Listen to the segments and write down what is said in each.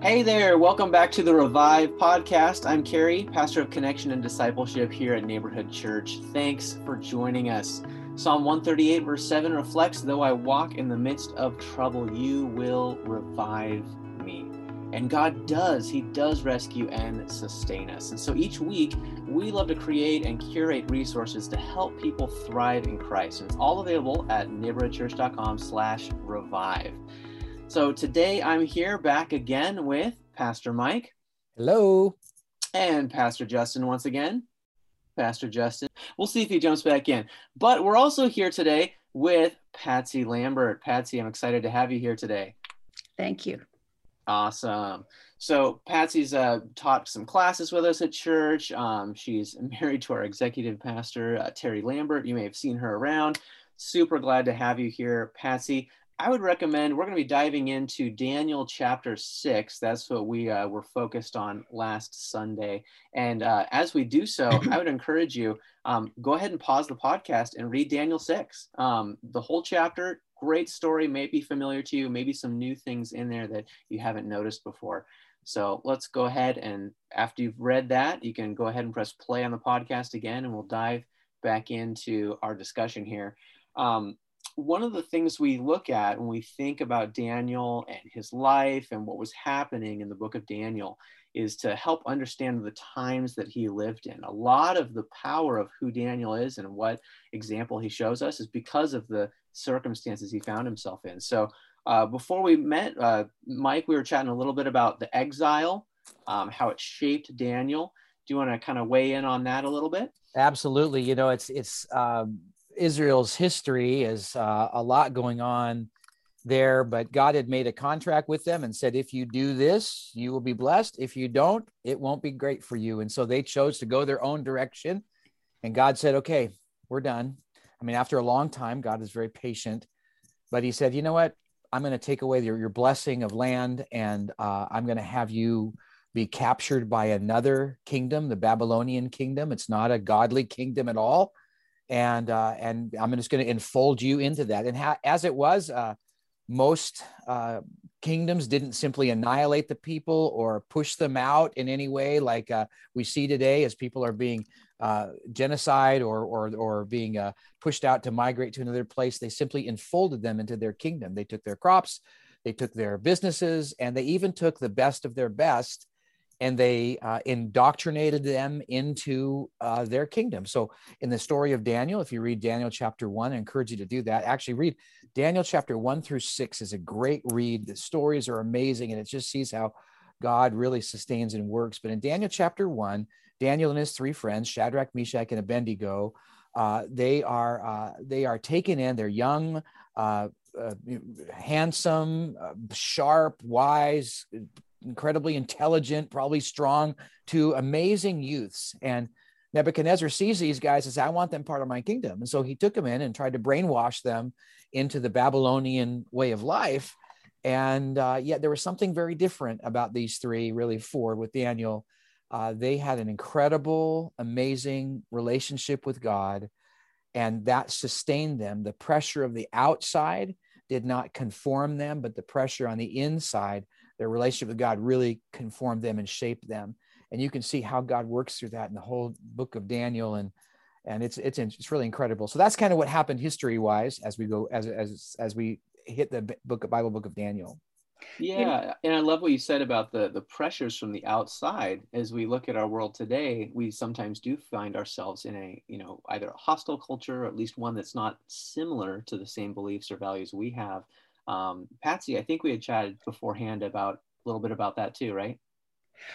Hey there, welcome back to the Revive podcast. I'm Carrie, pastor of connection and discipleship here at Neighborhood Church. Thanks for joining us. Psalm 138, verse 7 reflects Though I walk in the midst of trouble, you will revive me. And God does, He does rescue and sustain us. And so each week, we love to create and curate resources to help people thrive in Christ. And it's all available at neighborhoodchurch.com slash revive. So today I'm here back again with Pastor Mike. Hello. And Pastor Justin once again. Pastor Justin. We'll see if he jumps back in. But we're also here today with Patsy Lambert. Patsy, I'm excited to have you here today. Thank you. Awesome. So Patsy's uh, taught some classes with us at church. Um, she's married to our executive pastor, uh, Terry Lambert. You may have seen her around. Super glad to have you here, Patsy. I would recommend we're going to be diving into Daniel chapter six. That's what we uh, were focused on last Sunday. And uh, as we do so, I would encourage you um, go ahead and pause the podcast and read Daniel six. Um, the whole chapter, great story, may be familiar to you, maybe some new things in there that you haven't noticed before. So let's go ahead and after you've read that, you can go ahead and press play on the podcast again, and we'll dive back into our discussion here. Um, one of the things we look at when we think about Daniel and his life and what was happening in the book of Daniel is to help understand the times that he lived in. A lot of the power of who Daniel is and what example he shows us is because of the circumstances he found himself in. So, uh, before we met, uh, Mike, we were chatting a little bit about the exile, um, how it shaped Daniel. Do you want to kind of weigh in on that a little bit? Absolutely. You know, it's it's um, Israel's history is uh, a lot going on there, but God had made a contract with them and said, if you do this, you will be blessed. If you don't, it won't be great for you. And so they chose to go their own direction. And God said, okay, we're done. I mean, after a long time, God is very patient, but He said, you know what? I'm going to take away your, your blessing of land and uh, I'm going to have you be captured by another kingdom, the Babylonian kingdom. It's not a godly kingdom at all and uh, and I'm just going to enfold you into that. And ha- as it was, uh, most uh, kingdoms didn't simply annihilate the people or push them out in any way, like uh, we see today, as people are being uh, genocide or or or being uh, pushed out to migrate to another place. They simply enfolded them into their kingdom. They took their crops, they took their businesses, and they even took the best of their best and they uh, indoctrinated them into uh, their kingdom. So, in the story of Daniel, if you read Daniel chapter one, I encourage you to do that. Actually, read Daniel chapter one through six is a great read. The stories are amazing, and it just sees how God really sustains and works. But in Daniel chapter one, Daniel and his three friends, Shadrach, Meshach, and Abednego, uh, they are uh, they are taken in. They're young. Uh, uh, handsome, sharp, wise, incredibly intelligent, probably strong, to amazing youths. And Nebuchadnezzar sees these guys and says, I want them part of my kingdom. And so he took them in and tried to brainwash them into the Babylonian way of life. And uh, yet there was something very different about these three, really four with Daniel. Uh, they had an incredible, amazing relationship with God, and that sustained them. The pressure of the outside did not conform them, but the pressure on the inside their relationship with God really conformed them and shaped them. And you can see how God works through that in the whole book of Daniel and and it's it's it's really incredible. So that's kind of what happened history wise as we go as as as we hit the book Bible book of Daniel. Yeah, and I love what you said about the the pressures from the outside. As we look at our world today, we sometimes do find ourselves in a you know either a hostile culture or at least one that's not similar to the same beliefs or values we have. Um, Patsy, I think we had chatted beforehand about a little bit about that too, right?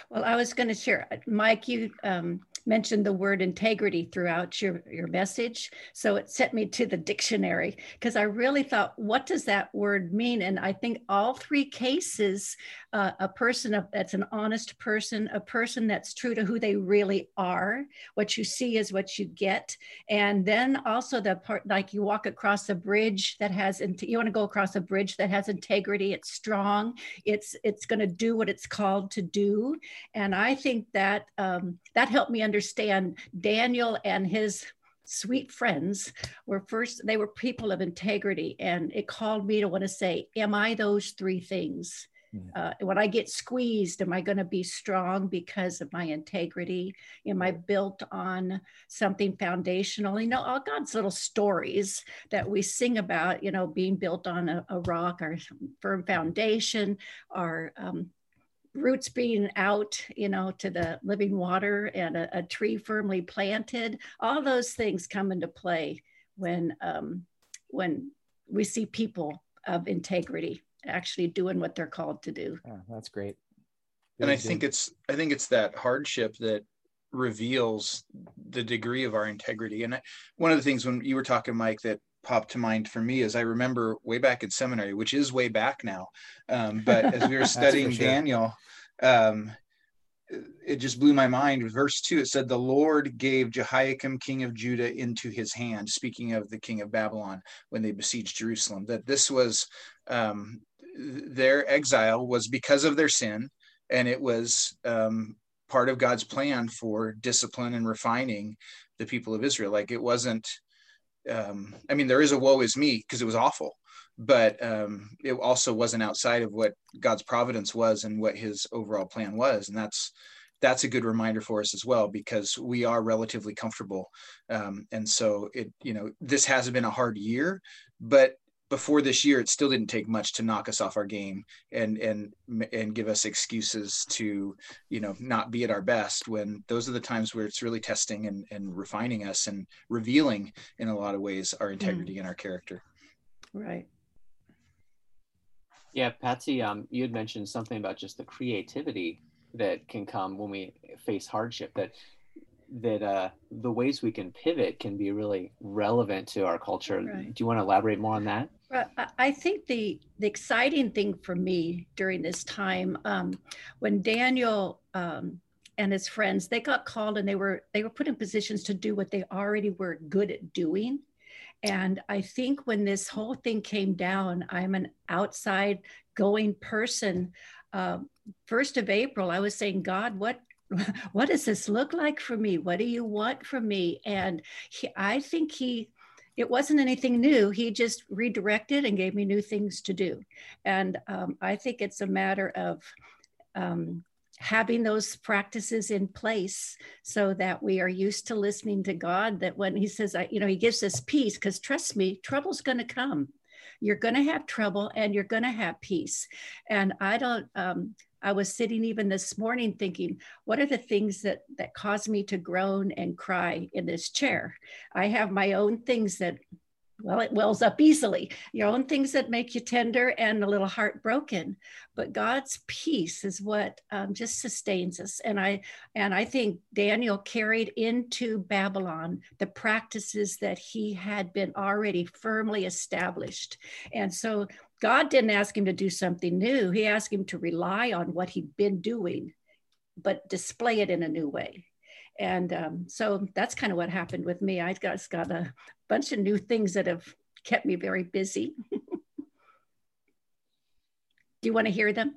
Well, I was going to share, Mike, you um, mentioned the word integrity throughout your, your message. So it sent me to the dictionary because I really thought, what does that word mean? And I think all three cases, uh, a person that's an honest person, a person that's true to who they really are, what you see is what you get. And then also the part, like you walk across a bridge that has, you want to go across a bridge that has integrity, it's strong, it's, it's going to do what it's called to do. And I think that um, that helped me understand Daniel and his sweet friends were first they were people of integrity and it called me to want to say am i those three things Hmm. Uh, when I get squeezed, am I going to be strong because of my integrity? Am I built on something foundational? You know, all God's little stories that we sing about, you know, being built on a, a rock or firm foundation, or um, roots being out, you know, to the living water and a, a tree firmly planted. All those things come into play when um, when we see people of integrity actually doing what they're called to do. Yeah, that's great. and I think it's I think it's that hardship that reveals the degree of our integrity. And one of the things when you were talking, Mike, that popped to mind for me is I remember way back in seminary, which is way back now. Um, but as we were studying sure. Daniel, um, it just blew my mind. Verse two, it said, "The Lord gave Jehoiakim, king of Judah, into his hand." Speaking of the king of Babylon when they besieged Jerusalem, that this was um, their exile was because of their sin, and it was um, part of God's plan for discipline and refining the people of Israel. Like it wasn't. Um, I mean, there is a woe is me because it was awful, but um, it also wasn't outside of what God's providence was and what His overall plan was, and that's that's a good reminder for us as well because we are relatively comfortable, um, and so it you know this hasn't been a hard year, but before this year, it still didn't take much to knock us off our game and and and give us excuses to you know not be at our best. When those are the times where it's really testing and and refining us and revealing in a lot of ways our integrity mm. and our character. Right. Yeah, Patsy, um, you had mentioned something about just the creativity that can come when we face hardship. That that uh, the ways we can pivot can be really relevant to our culture. Right. Do you want to elaborate more on that? I think the the exciting thing for me during this time, um, when Daniel um, and his friends they got called and they were they were put in positions to do what they already were good at doing. And I think when this whole thing came down, I'm an outside going person. Uh, first of April, I was saying, God, what what does this look like for me? What do you want from me? And he, I think he it wasn't anything new. He just redirected and gave me new things to do. And um, I think it's a matter of um, having those practices in place so that we are used to listening to God. That when He says, I, you know, He gives us peace, because trust me, trouble's going to come. You're going to have trouble and you're going to have peace. And I don't, um, I was sitting even this morning thinking, what are the things that that cause me to groan and cry in this chair? I have my own things that well, it wells up easily. Your own things that make you tender and a little heartbroken, but God's peace is what um, just sustains us. And I and I think Daniel carried into Babylon the practices that he had been already firmly established. And so God didn't ask him to do something new. He asked him to rely on what he'd been doing, but display it in a new way. And um, so that's kind of what happened with me. I got, got a bunch of new things that have kept me very busy. Do you want to hear them?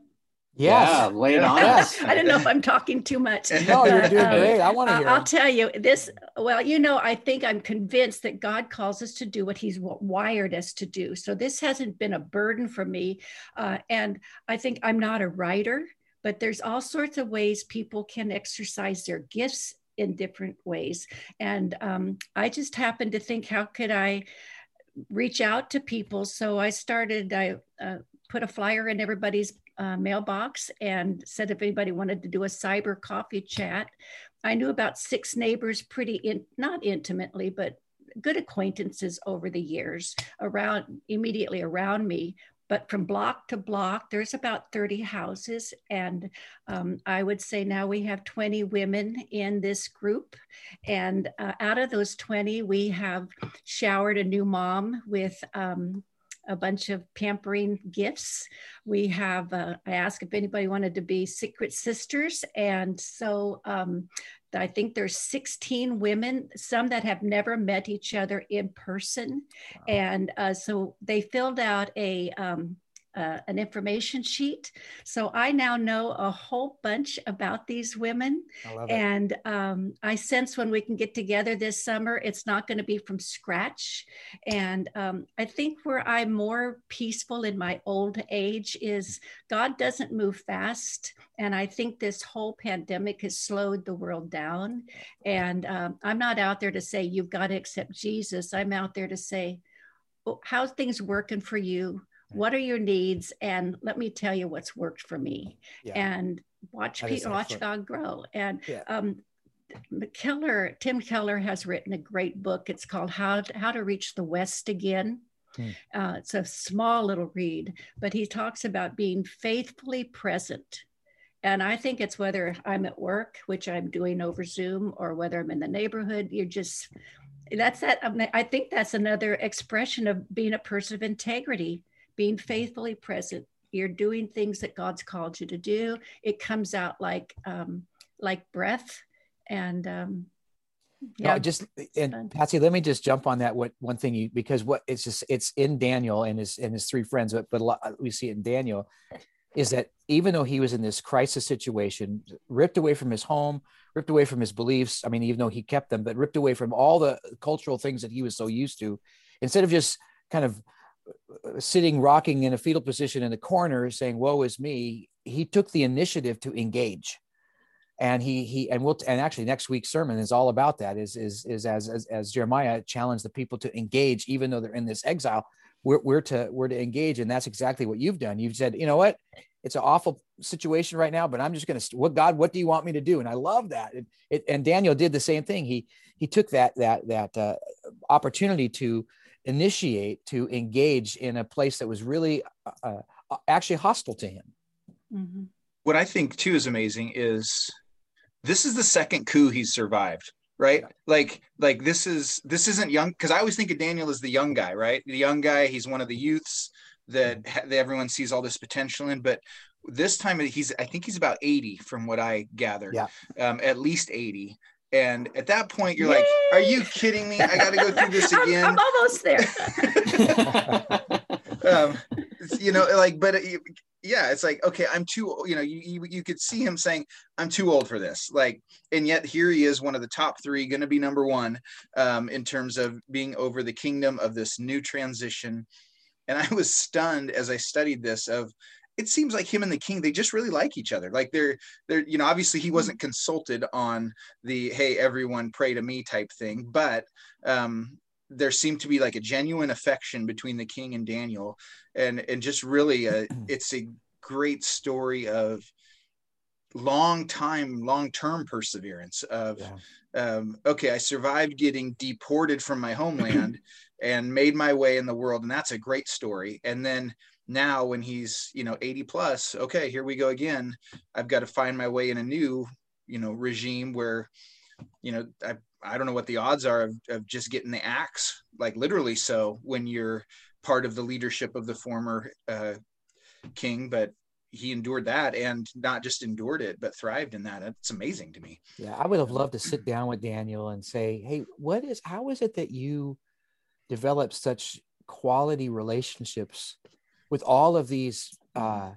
Yes. Yeah, lay it on us. I don't know if I'm talking too much. No, you're doing um, great. I want to hear. I'll tell you this. Well, you know, I think I'm convinced that God calls us to do what He's wired us to do. So this hasn't been a burden for me, uh, and I think I'm not a writer, but there's all sorts of ways people can exercise their gifts in different ways, and um, I just happened to think, how could I? reach out to people so i started i uh, put a flyer in everybody's uh, mailbox and said if anybody wanted to do a cyber coffee chat. I knew about six neighbors pretty in, not intimately, but good acquaintances over the years around immediately around me. But from block to block, there's about 30 houses. And um, I would say now we have 20 women in this group. And uh, out of those 20, we have showered a new mom with um, a bunch of pampering gifts. We have, uh, I asked if anybody wanted to be secret sisters. And so um, I think there's 16 women, some that have never met each other in person. Wow. And uh, so they filled out a, um, uh, an information sheet. So I now know a whole bunch about these women. And um, I sense when we can get together this summer, it's not going to be from scratch. And um, I think where I'm more peaceful in my old age is God doesn't move fast. And I think this whole pandemic has slowed the world down. And um, I'm not out there to say, you've got to accept Jesus. I'm out there to say, well, how's things working for you? What are your needs and let me tell you what's worked for me yeah. and watch people watch god grow and yeah. um, Keller, Tim Keller has written a great book. It's called How to, How to Reach the West Again. Hmm. Uh, it's a small little read, but he talks about being faithfully present. And I think it's whether I'm at work, which I'm doing over Zoom, or whether I'm in the neighborhood, you're just, that's that. I, think that's another expression of being a person of integrity being faithfully present. You're doing things that God's called you to do. It comes out like um, like breath, and um, yeah. No, just and Patsy, let me just jump on that. What one thing you because what it's just it's in Daniel and his and his three friends, but but a lot, we see it in Daniel is that even though he was in this crisis situation, ripped away from his home, ripped away from his beliefs. I mean, even though he kept them, but ripped away from all the cultural things that he was so used to, instead of just kind of sitting rocking in a fetal position in the corner saying woe is me. He took the initiative to engage. And he he and we'll and actually next week's sermon is all about that is is is as as, as jeremiah challenged the people to engage even though they're in this exile we're, we're to we're to engage. And that's exactly what you've done. You've said you know what? It's an awful situation right now but i'm just going to what god what do you want me to do? And i love that. It, it, and daniel did the same thing. He he took that that that uh, opportunity to initiate to engage in a place that was really uh, uh, actually hostile to him. Mm-hmm. What I think too is amazing is this is the second coup he's survived right yeah. like like this is this isn't young because i always think of daniel as the young guy right the young guy he's one of the youths that, that everyone sees all this potential in but this time he's i think he's about 80 from what i gathered yeah. um, at least 80 and at that point, you're Yay! like, "Are you kidding me? I got to go through this again." I'm, I'm almost there. um, you know, like, but it, yeah, it's like, okay, I'm too. You know, you, you you could see him saying, "I'm too old for this." Like, and yet here he is, one of the top three, going to be number one um, in terms of being over the kingdom of this new transition. And I was stunned as I studied this of it seems like him and the king they just really like each other. Like they're they're you know obviously he wasn't consulted on the hey everyone pray to me type thing but um there seemed to be like a genuine affection between the king and daniel. And and just really a, it's a great story of long time long term perseverance of yeah. um, okay i survived getting deported from my homeland and made my way in the world and that's a great story. And then now when he's you know 80 plus okay here we go again. I've got to find my way in a new you know regime where you know i, I don't know what the odds are of, of just getting the axe like literally so when you're part of the leadership of the former uh, king but he endured that and not just endured it but thrived in that. It's amazing to me. Yeah i would have loved to sit down with daniel and say hey what is how is it that you develop such quality relationships with all of these uh,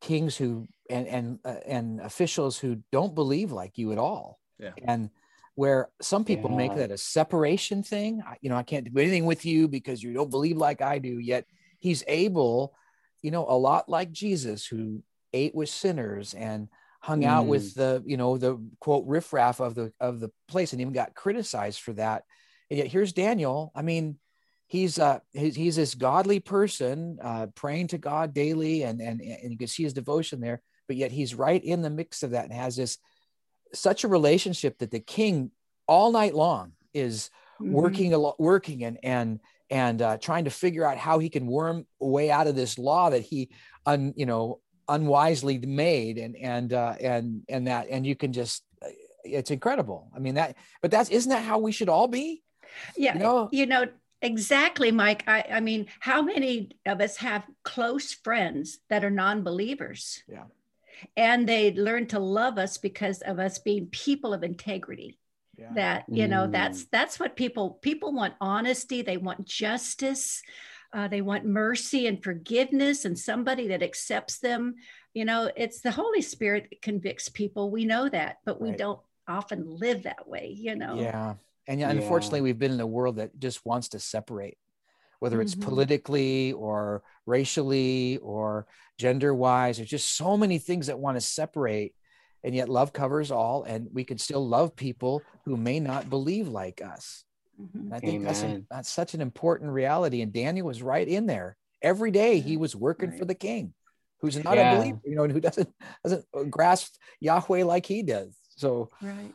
kings who and and uh, and officials who don't believe like you at all. Yeah. And where some people yeah. make that a separation thing. You know, I can't do anything with you because you don't believe like I do. Yet he's able, you know, a lot like Jesus, who ate with sinners and hung mm. out with the, you know, the quote riffraff of the of the place, and even got criticized for that. And yet here's Daniel. I mean, he's uh he's, he's this godly person uh praying to god daily and and and you can see his devotion there but yet he's right in the mix of that and has this such a relationship that the king all night long is mm-hmm. working a lot working and and and uh, trying to figure out how he can worm a way out of this law that he un you know unwisely made and and uh, and and that and you can just uh, it's incredible. I mean that but that's isn't that how we should all be? Yeah you know, you know Exactly, Mike. I, I mean, how many of us have close friends that are non believers? Yeah. And they learn to love us because of us being people of integrity. Yeah. That, you know, that's mm. that's what people people want honesty, they want justice. Uh, they want mercy and forgiveness and somebody that accepts them. You know, it's the Holy Spirit that convicts people. We know that, but we Right. don't often live that way, you know? Yeah. And Yeah. unfortunately, we've been in a world that just wants to separate, whether it's Mhm. politically or racially or gender wise. There's just so many things that want to separate. And yet, love covers all. And we can still love people who may not believe like us. Mhm. I think that's, a, that's such an important reality. And Daniel was right in there. Every day he was working for the king, who's not Yeah. a believer, you know, and who doesn't doesn't grasp Yahweh like he does. So Right.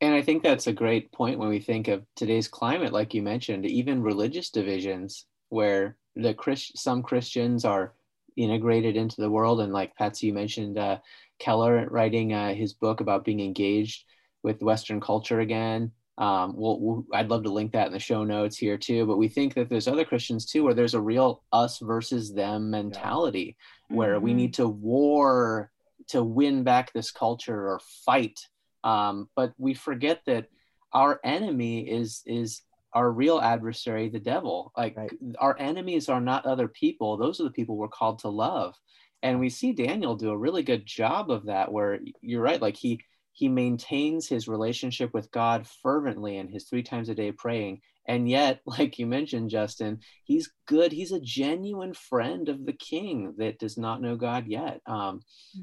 And I think that's a great point when we think of today's climate, like you mentioned, even religious divisions where the Christ, some Christians are integrated into the world. And like Patsy, you mentioned uh, Keller writing uh, his book about being engaged with Western culture again. Um, we'll, we'll, I'd love to link that in the show notes here too. But we think that there's other Christians too, where there's a real us versus them mentality, where we Mhm. need to war to win back this culture or fight um, but we forget that our enemy is is our real adversary the devil. Like Right. our enemies are not other people. Those are the people we're called to love. And we see daniel do a really good job of that where you're right like he he maintains his relationship with god fervently and his three times a day praying. And yet like you mentioned justin he's good. He's a genuine friend of the king that does not know god yet. Um,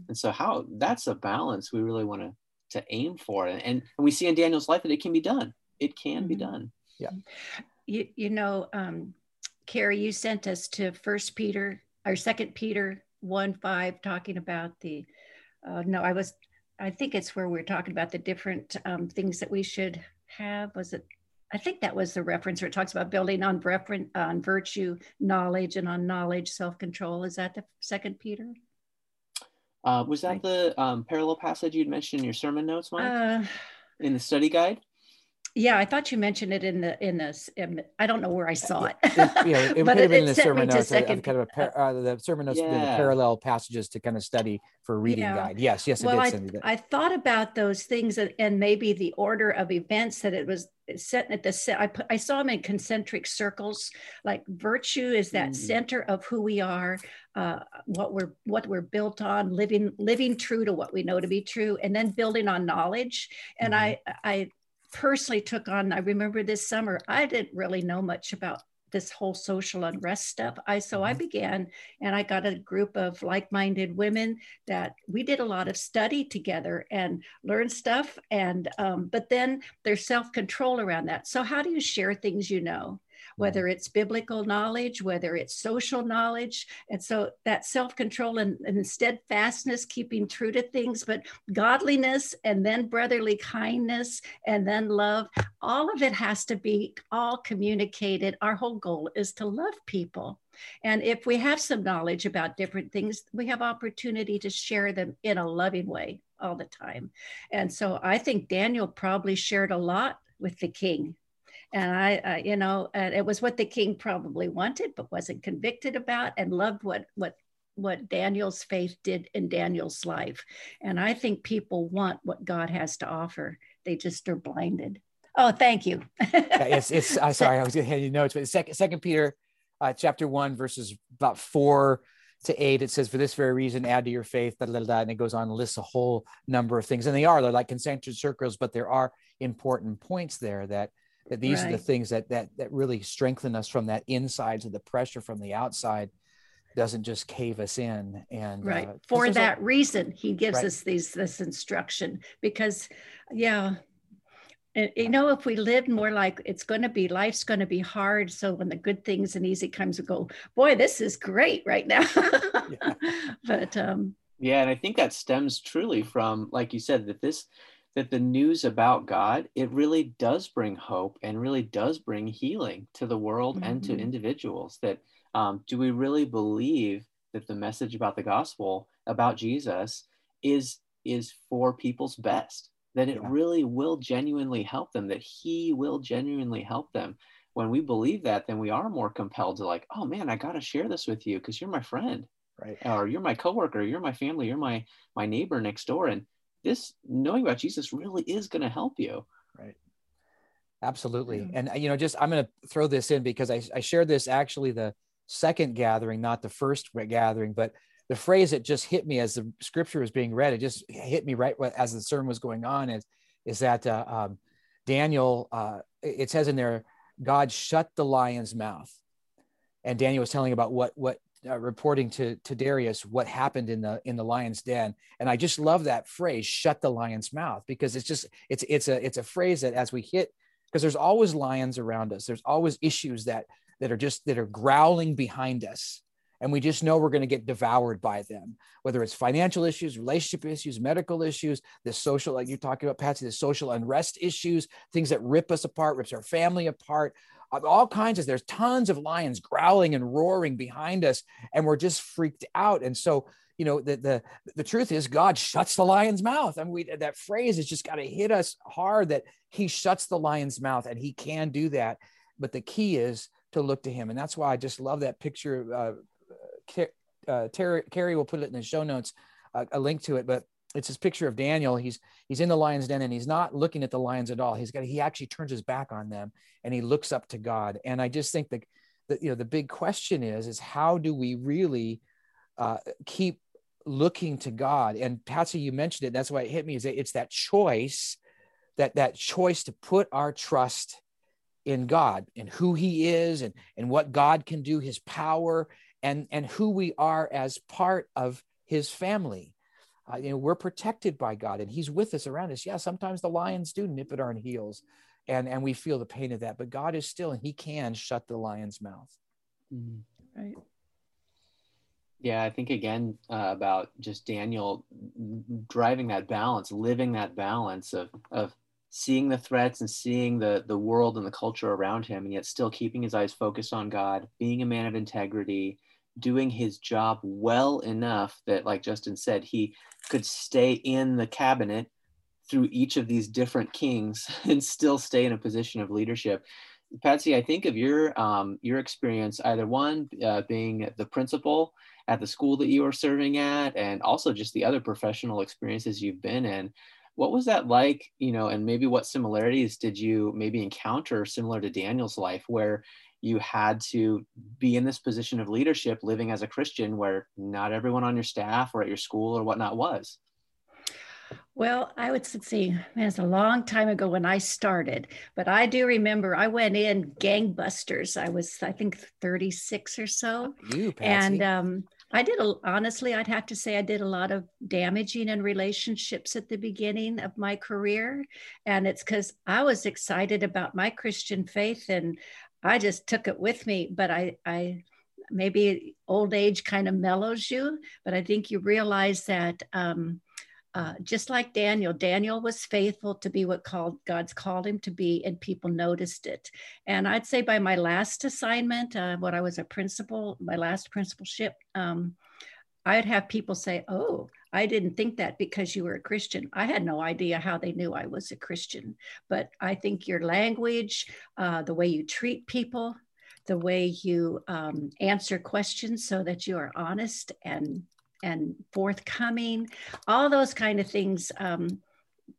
and so how that's a balance we really want to to aim for and, and we see in daniel's life that it can be done it can be Mhm. done Yeah. You, you know, um, Carrie, you sent us to First Peter or Second Peter one five, talking about the. Uh, no, I was. I think it's where we're talking about the different um, things that we should have. Was it? I think that was the reference where it talks about building on reference on virtue, knowledge, and on knowledge, self control. Is that the Second Peter? Uh, was that the um, parallel passage you'd mentioned in your sermon notes mike Uh, in the study guide yeah, I thought you mentioned it in the in this. In, I don't know where I saw it. it, you know, it But could have been in the sermon notes, uh, second- kind of a par, uh, the sermon notes would be the parallel passages to kind of study for reading Yeah. guide. Yes, yes, it well, did. I, I thought about those things and, and maybe the order of events that it was set at the set. I put, I saw them in concentric circles. Like virtue is that Mm. center of who we are, uh, what we're what we're built on, living living true to what we know to be true, and then building on knowledge. And I I personally took on. I remember this summer. I didn't really know much about this whole social unrest stuff. I so I Mhm. began and I got a group of like-minded women that we did a lot of study together and learn stuff and um, but then there's self-control around that so how do you share things you know whether mm-hmm. it's biblical knowledge whether it's social knowledge and so that self-control and, and steadfastness keeping true to things but godliness and then brotherly kindness and then love all of it has to be all communicated our whole goal is to love people and if we have some knowledge about different things, we have opportunity to share them in a loving way all the time. And so I think Daniel probably shared a lot with the king. And I, you know, and it was what the king probably wanted, but wasn't convicted about and loved what, what, what Daniel's faith did in Daniel's life. And I think people want what God has to offer. They just are blinded. Oh, thank you. Yeah, it's it's uh, sorry, I was gonna hand you notes, but second second Peter uh, chapter one, verses about four to eight, it says, For this very reason, add to your faith, da, da, da, and it goes on and lists a whole number of things. And they are, they're like concentric circles, but there are important points there that that these are the things that that that really strengthen us from that inside so the pressure from the outside doesn't just cave us in and right. uh, 'cause for there's a- that reason he gives Right. us these this instruction because yeah and you know if we live more like it's going to be life's going to be hard so when the good things and easy comes we go boy this is great right now. But um Yeah, and I think that stems truly from, like you said, that this that the news about God, it really does bring hope and really does bring healing to the world and to Mhm. individuals. That um, do we really believe that the message about the gospel about Jesus is is for people's best? That it Yeah. really will genuinely help them. That He will genuinely help them. When we believe that, then we are more compelled to like, oh man, I got to share this with you because you're my friend right. or you're my coworker, you're my family, you're my my neighbor next door, and this knowing about Jesus really is going to help you. Right. Absolutely. Yeah. And you know, just I'm going to throw this in because I, I shared this actually the second gathering, not the first gathering, but the phrase that just hit me as the scripture was being read, it just hit me right as the sermon was going on is, is that uh, um, Daniel, uh, it says in there, God shut the lion's mouth. And Daniel was telling about what, what uh, reporting to, to Darius what happened in the in the lion's den. And I just love that phrase shut the lion's mouth because it's just it's it's a it's a phrase that as we hit because there's always lions around us. There's always issues that that are just that are growling behind us and we just know we're going to get devoured by them. Whether it's financial issues relationship issues medical issues the social like you're talking about patsy the social unrest issues things that rip us apart rips our family apart all kinds of there's tons of lions growling and roaring behind us and we're just freaked out. And so you know the the, the truth is god shuts the lion's mouth. I and mean, we that phrase has just got to hit us hard that he shuts the lion's mouth and he can do that. But the key is to look to him. And that's why i just love that picture uh, uh, Terry, Carrie will put it in the show notes, uh, a link to it. But it's this picture of Daniel. He's he's in the lion's den and he's not looking at the lions at all. He's got he actually turns his back on them and he looks up to God. And I just think that that you know the big question is is how do we really uh, keep looking to God? And Patsy, you mentioned it. That's why it hit me. Is that it's that choice that that choice to put our trust in God and who He is and and what God can do, His power and and who we are as part of His family uh, you know, we're protected by God and He's with us around us. Yeah, sometimes the lions do nip at our heels and, and we feel the pain of that, but God is still and He can shut the lion's mouth. Mm-hmm. Right. Yeah, I think again uh, about just Daniel driving that balance, living that balance of of seeing the threats and seeing the the world and the culture around him, and yet still keeping his eyes focused on God, being a man of integrity, doing his job well enough that, like Justin said, he could stay in the cabinet through each of these different kings and still stay in a position of leadership. Patsy, I think of your um, your experience, either one uh, being the principal at the school that you were serving at, and also just the other professional experiences you've been in. What was that like, you know, and maybe what similarities did you maybe encounter similar to Daniel's life, where you had to be in this position of leadership living as a Christian where not everyone on your staff or at your school or whatnot was? Well, I would say, man, it's a long time ago when I started, but I do remember I went in gangbusters. I was, I think, 36 or so. You, Patsy. And um, I did, a, honestly, I'd have to say I did a lot of damaging in relationships at the beginning of my career. And it's because I was excited about my Christian faith and I just took it with me, but I, I maybe old age kind of mellows you, but I think you realize that um, uh, just like Daniel, Daniel was faithful to be what called God's called him to be, and people noticed it. And I'd say by my last assignment, uh, what I was a principal, my last principalship, um, I'd have people say, "Oh, I didn't think that because you were a Christian. I had no idea how they knew I was a Christian. But I think your language, uh, the way you treat people, the way you um, answer questions so that you are honest and and forthcoming, all those kind of things. Um,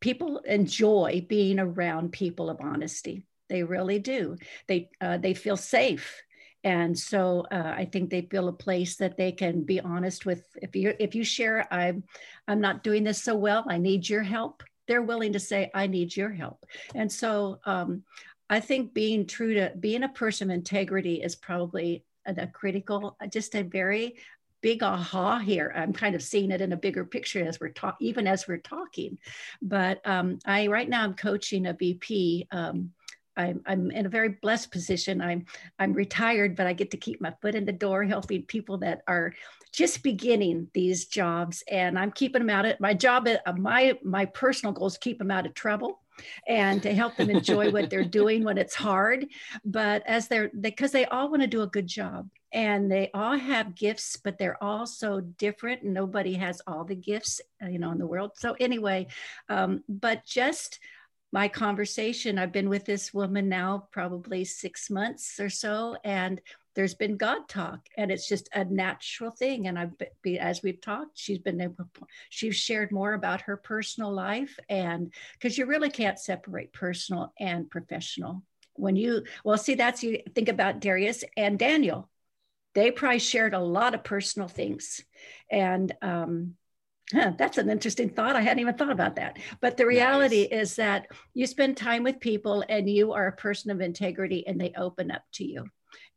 people enjoy being around people of honesty. They really do. They uh, they feel safe and so uh, i think they feel a place that they can be honest with if you if you share i'm i'm not doing this so well i need your help they're willing to say i need your help and so um, i think being true to being a person of integrity is probably a, a critical just a very big aha here. I'm kind of seeing it in a bigger picture as we're talking, even as we're talking. But um, I right now I'm coaching a VP um, I'm, I'm in a very blessed position. I'm I'm retired, but I get to keep my foot in the door, helping people that are just beginning these jobs, and I'm keeping them out of my job. Uh, my my personal goal is keep them out of trouble and to help them enjoy what they're doing when it's hard but as they're because they, they all want to do a good job and they all have gifts but they're all so different nobody has all the gifts uh, you know in the world so anyway um, but just my conversation. I've been with this woman now probably six months or so, and there's been God talk, and it's just a natural thing. And I've been, as we've talked, she's been able, she's shared more about her personal life, and because you really can't separate personal and professional. When you well, see, that's you think about Darius and Daniel. they probably shared a lot of personal things. And um, huh, that's an interesting thought. I hadn't even thought about that. But the reality nice. is that you spend time with people and you are a person of integrity and they open up to you.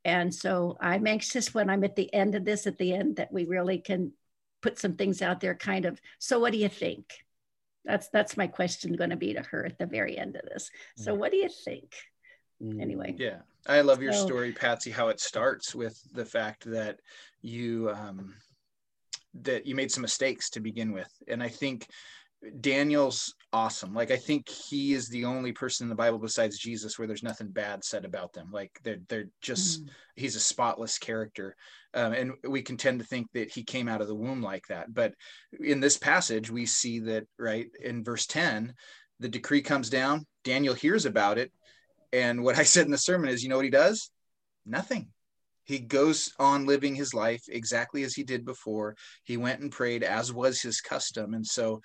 And so I'm anxious when I'm at the end of this, at the end, that we really can put some things out there kind of. So, what do you think? That's that's my question going to be to her at the very end of this. So, what do you think? Mm. Anyway. Yeah, I love your so, story, Patsy. How it starts with the fact that you um, that you made some mistakes to begin with, and I think Daniel's awesome. Like I think he is the only person in the Bible besides Jesus where there's nothing bad said about them. Like they're they're just mm. he's a spotless character, um, and we can tend to think that he came out of the womb like that. But in this passage, we see that right in verse ten, the decree comes down. Daniel hears about it, and what I said in the sermon is, you know what he does? Nothing. He goes on living his life exactly as he did before. He went and prayed as was his custom, and so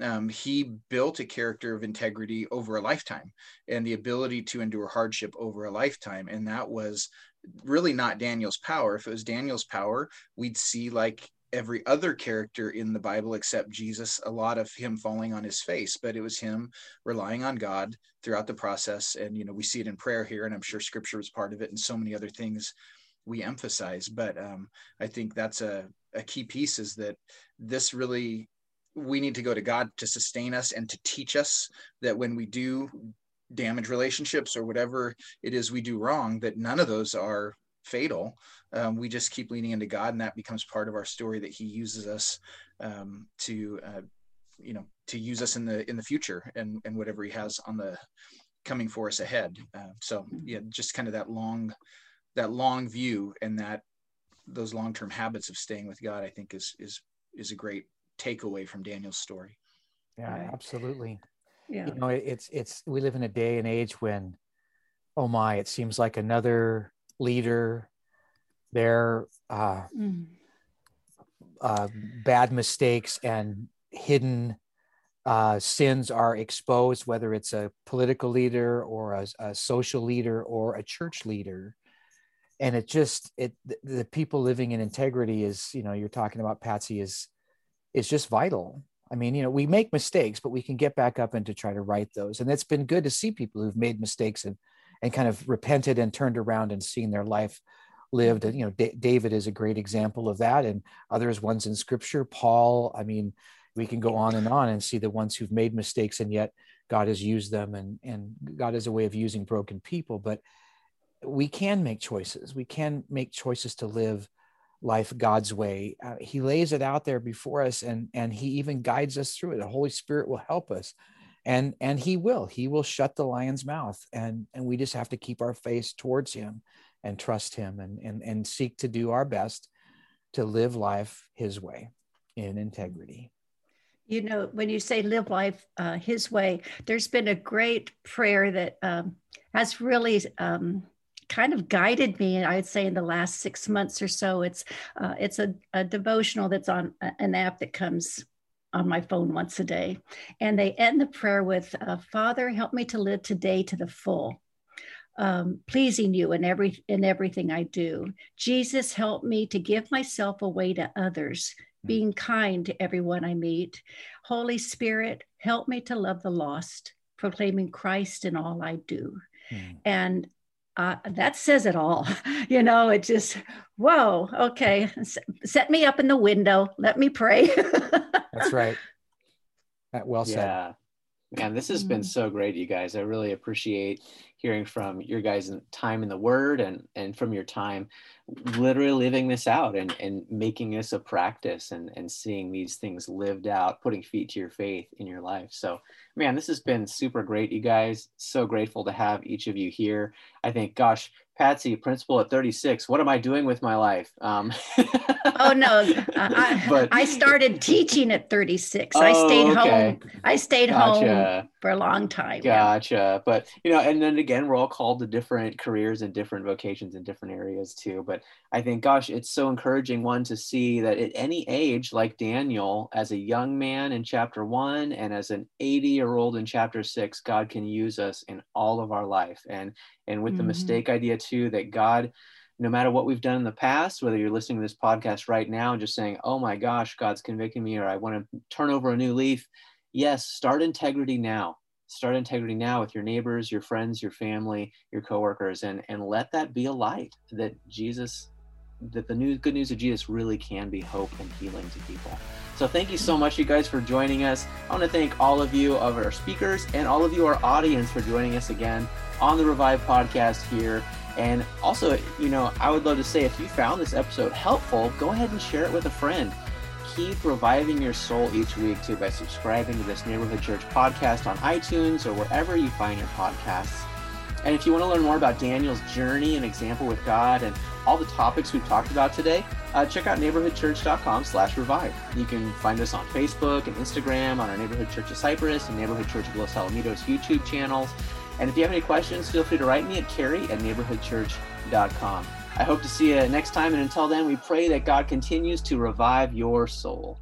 um, he built a character of integrity over a lifetime and the ability to endure hardship over a lifetime. And that was really not Daniel's power. If it was Daniel's power, we'd see like every other character in the Bible except Jesus, a lot of him falling on his face, but it was him relying on God throughout the process. And, you know, we see it in prayer here, and I'm sure scripture was part of it and so many other things we emphasize. But um, I think that's a, a key piece is that this really we need to go to God to sustain us and to teach us that when we do damage relationships or whatever it is we do wrong, that none of those are fatal. Um, we just keep leaning into God, and that becomes part of our story that He uses us um, to, uh, you know, to use us in the in the future and and whatever He has on the coming for us ahead. Uh, so yeah, just kind of that long that long view and that those long term habits of staying with God, I think is is is a great takeaway from Daniel's story. Yeah, right. absolutely. Yeah. You know, it's it's we live in a day and age when, oh my, it seems like another leader, their uh, mm. uh, bad mistakes and hidden uh, sins are exposed, whether it's a political leader or a, a, social leader or a church leader. And it just it the, the people living in integrity is you know you're talking about Patsy is is just vital. I mean, you know, we make mistakes, but we can get back up and to try to right those. And it's been good to see people who've made mistakes and and kind of repented and turned around and seen their life lived. And you know, D- David is a great example of that, and others ones in Scripture. Paul. I mean, we can go on and on and see the ones who've made mistakes, and yet God has used them, and and God has a way of using broken people. But we can make choices. We can make choices to live life God's way. Uh, he lays it out there before us and and he even guides us through it. The Holy Spirit will help us. And and he will. He will shut the lion's mouth and and we just have to keep our face towards him and trust him and and and seek to do our best to live life his way in integrity. You know, when you say live life uh, his way, there's been a great prayer that um, has really um, kind of guided me i'd say in the last six months or so. It's uh, it's a, a devotional that's on an app that comes on my phone once a day. And they end the prayer with uh, father help me to live today to the full um, pleasing you in every in everything i do. Jesus help me to give myself away to others hmm. being kind to everyone i meet. Holy spirit help me to love the lost proclaiming christ in all i do. Mm. and uh, that says it all. You know, it just, whoa, okay, set me up in the window. Let me pray. That's right. Well said. Yeah. Man, this has been mm. so great, you guys. I really appreciate hearing from your guys' time in the Word and and from your time literally living this out and, and making this a practice and, and seeing these things lived out, putting feet to your faith in your life. So, man, this has been super great, you guys. So grateful to have each of you here. I think, gosh, Patsy, principal at 36. What am I doing with my life? Um, oh no, I, but, I started teaching at 36. Oh, I stayed okay. home. I stayed gotcha. home for a long time. Gotcha. Yeah. But you know, and then again, we're all called to different careers and different vocations in different areas too. But I think, gosh, it's so encouraging one to see that at any age, like Daniel, as a young man in chapter one and as an 80 year old in chapter six, God can use us in all of our life. And and with mm-hmm. the mistake idea too, that God no matter what we've done in the past, whether you're listening to this podcast right now and just saying, oh my gosh, God's convicting me, or I want to turn over a new leaf, yes, start integrity now. Start integrity now with your neighbors, your friends, your family, your coworkers, and, and let that be a light that Jesus, that the new good news of Jesus really can be hope and healing to people. So thank you so much, you guys, for joining us. I want to thank all of you of our speakers and all of you, our audience, for joining us again on the Revive podcast here. And also, you know, I would love to say if you found this episode helpful, go ahead and share it with a friend. Keep reviving your soul each week too by subscribing to this Neighborhood Church podcast on iTunes or wherever you find your podcasts. And if you want to learn more about Daniel's journey and example with God and all the topics we've talked about today, uh, check out neighborhoodchurch.com slash revive. You can find us on Facebook and Instagram, on our Neighborhood Church of Cypress and Neighborhood Church of Los Alamitos YouTube channels. And if you have any questions, feel free to write me at carrie at neighborhoodchurch.com. I hope to see you next time. And until then, we pray that God continues to revive your soul.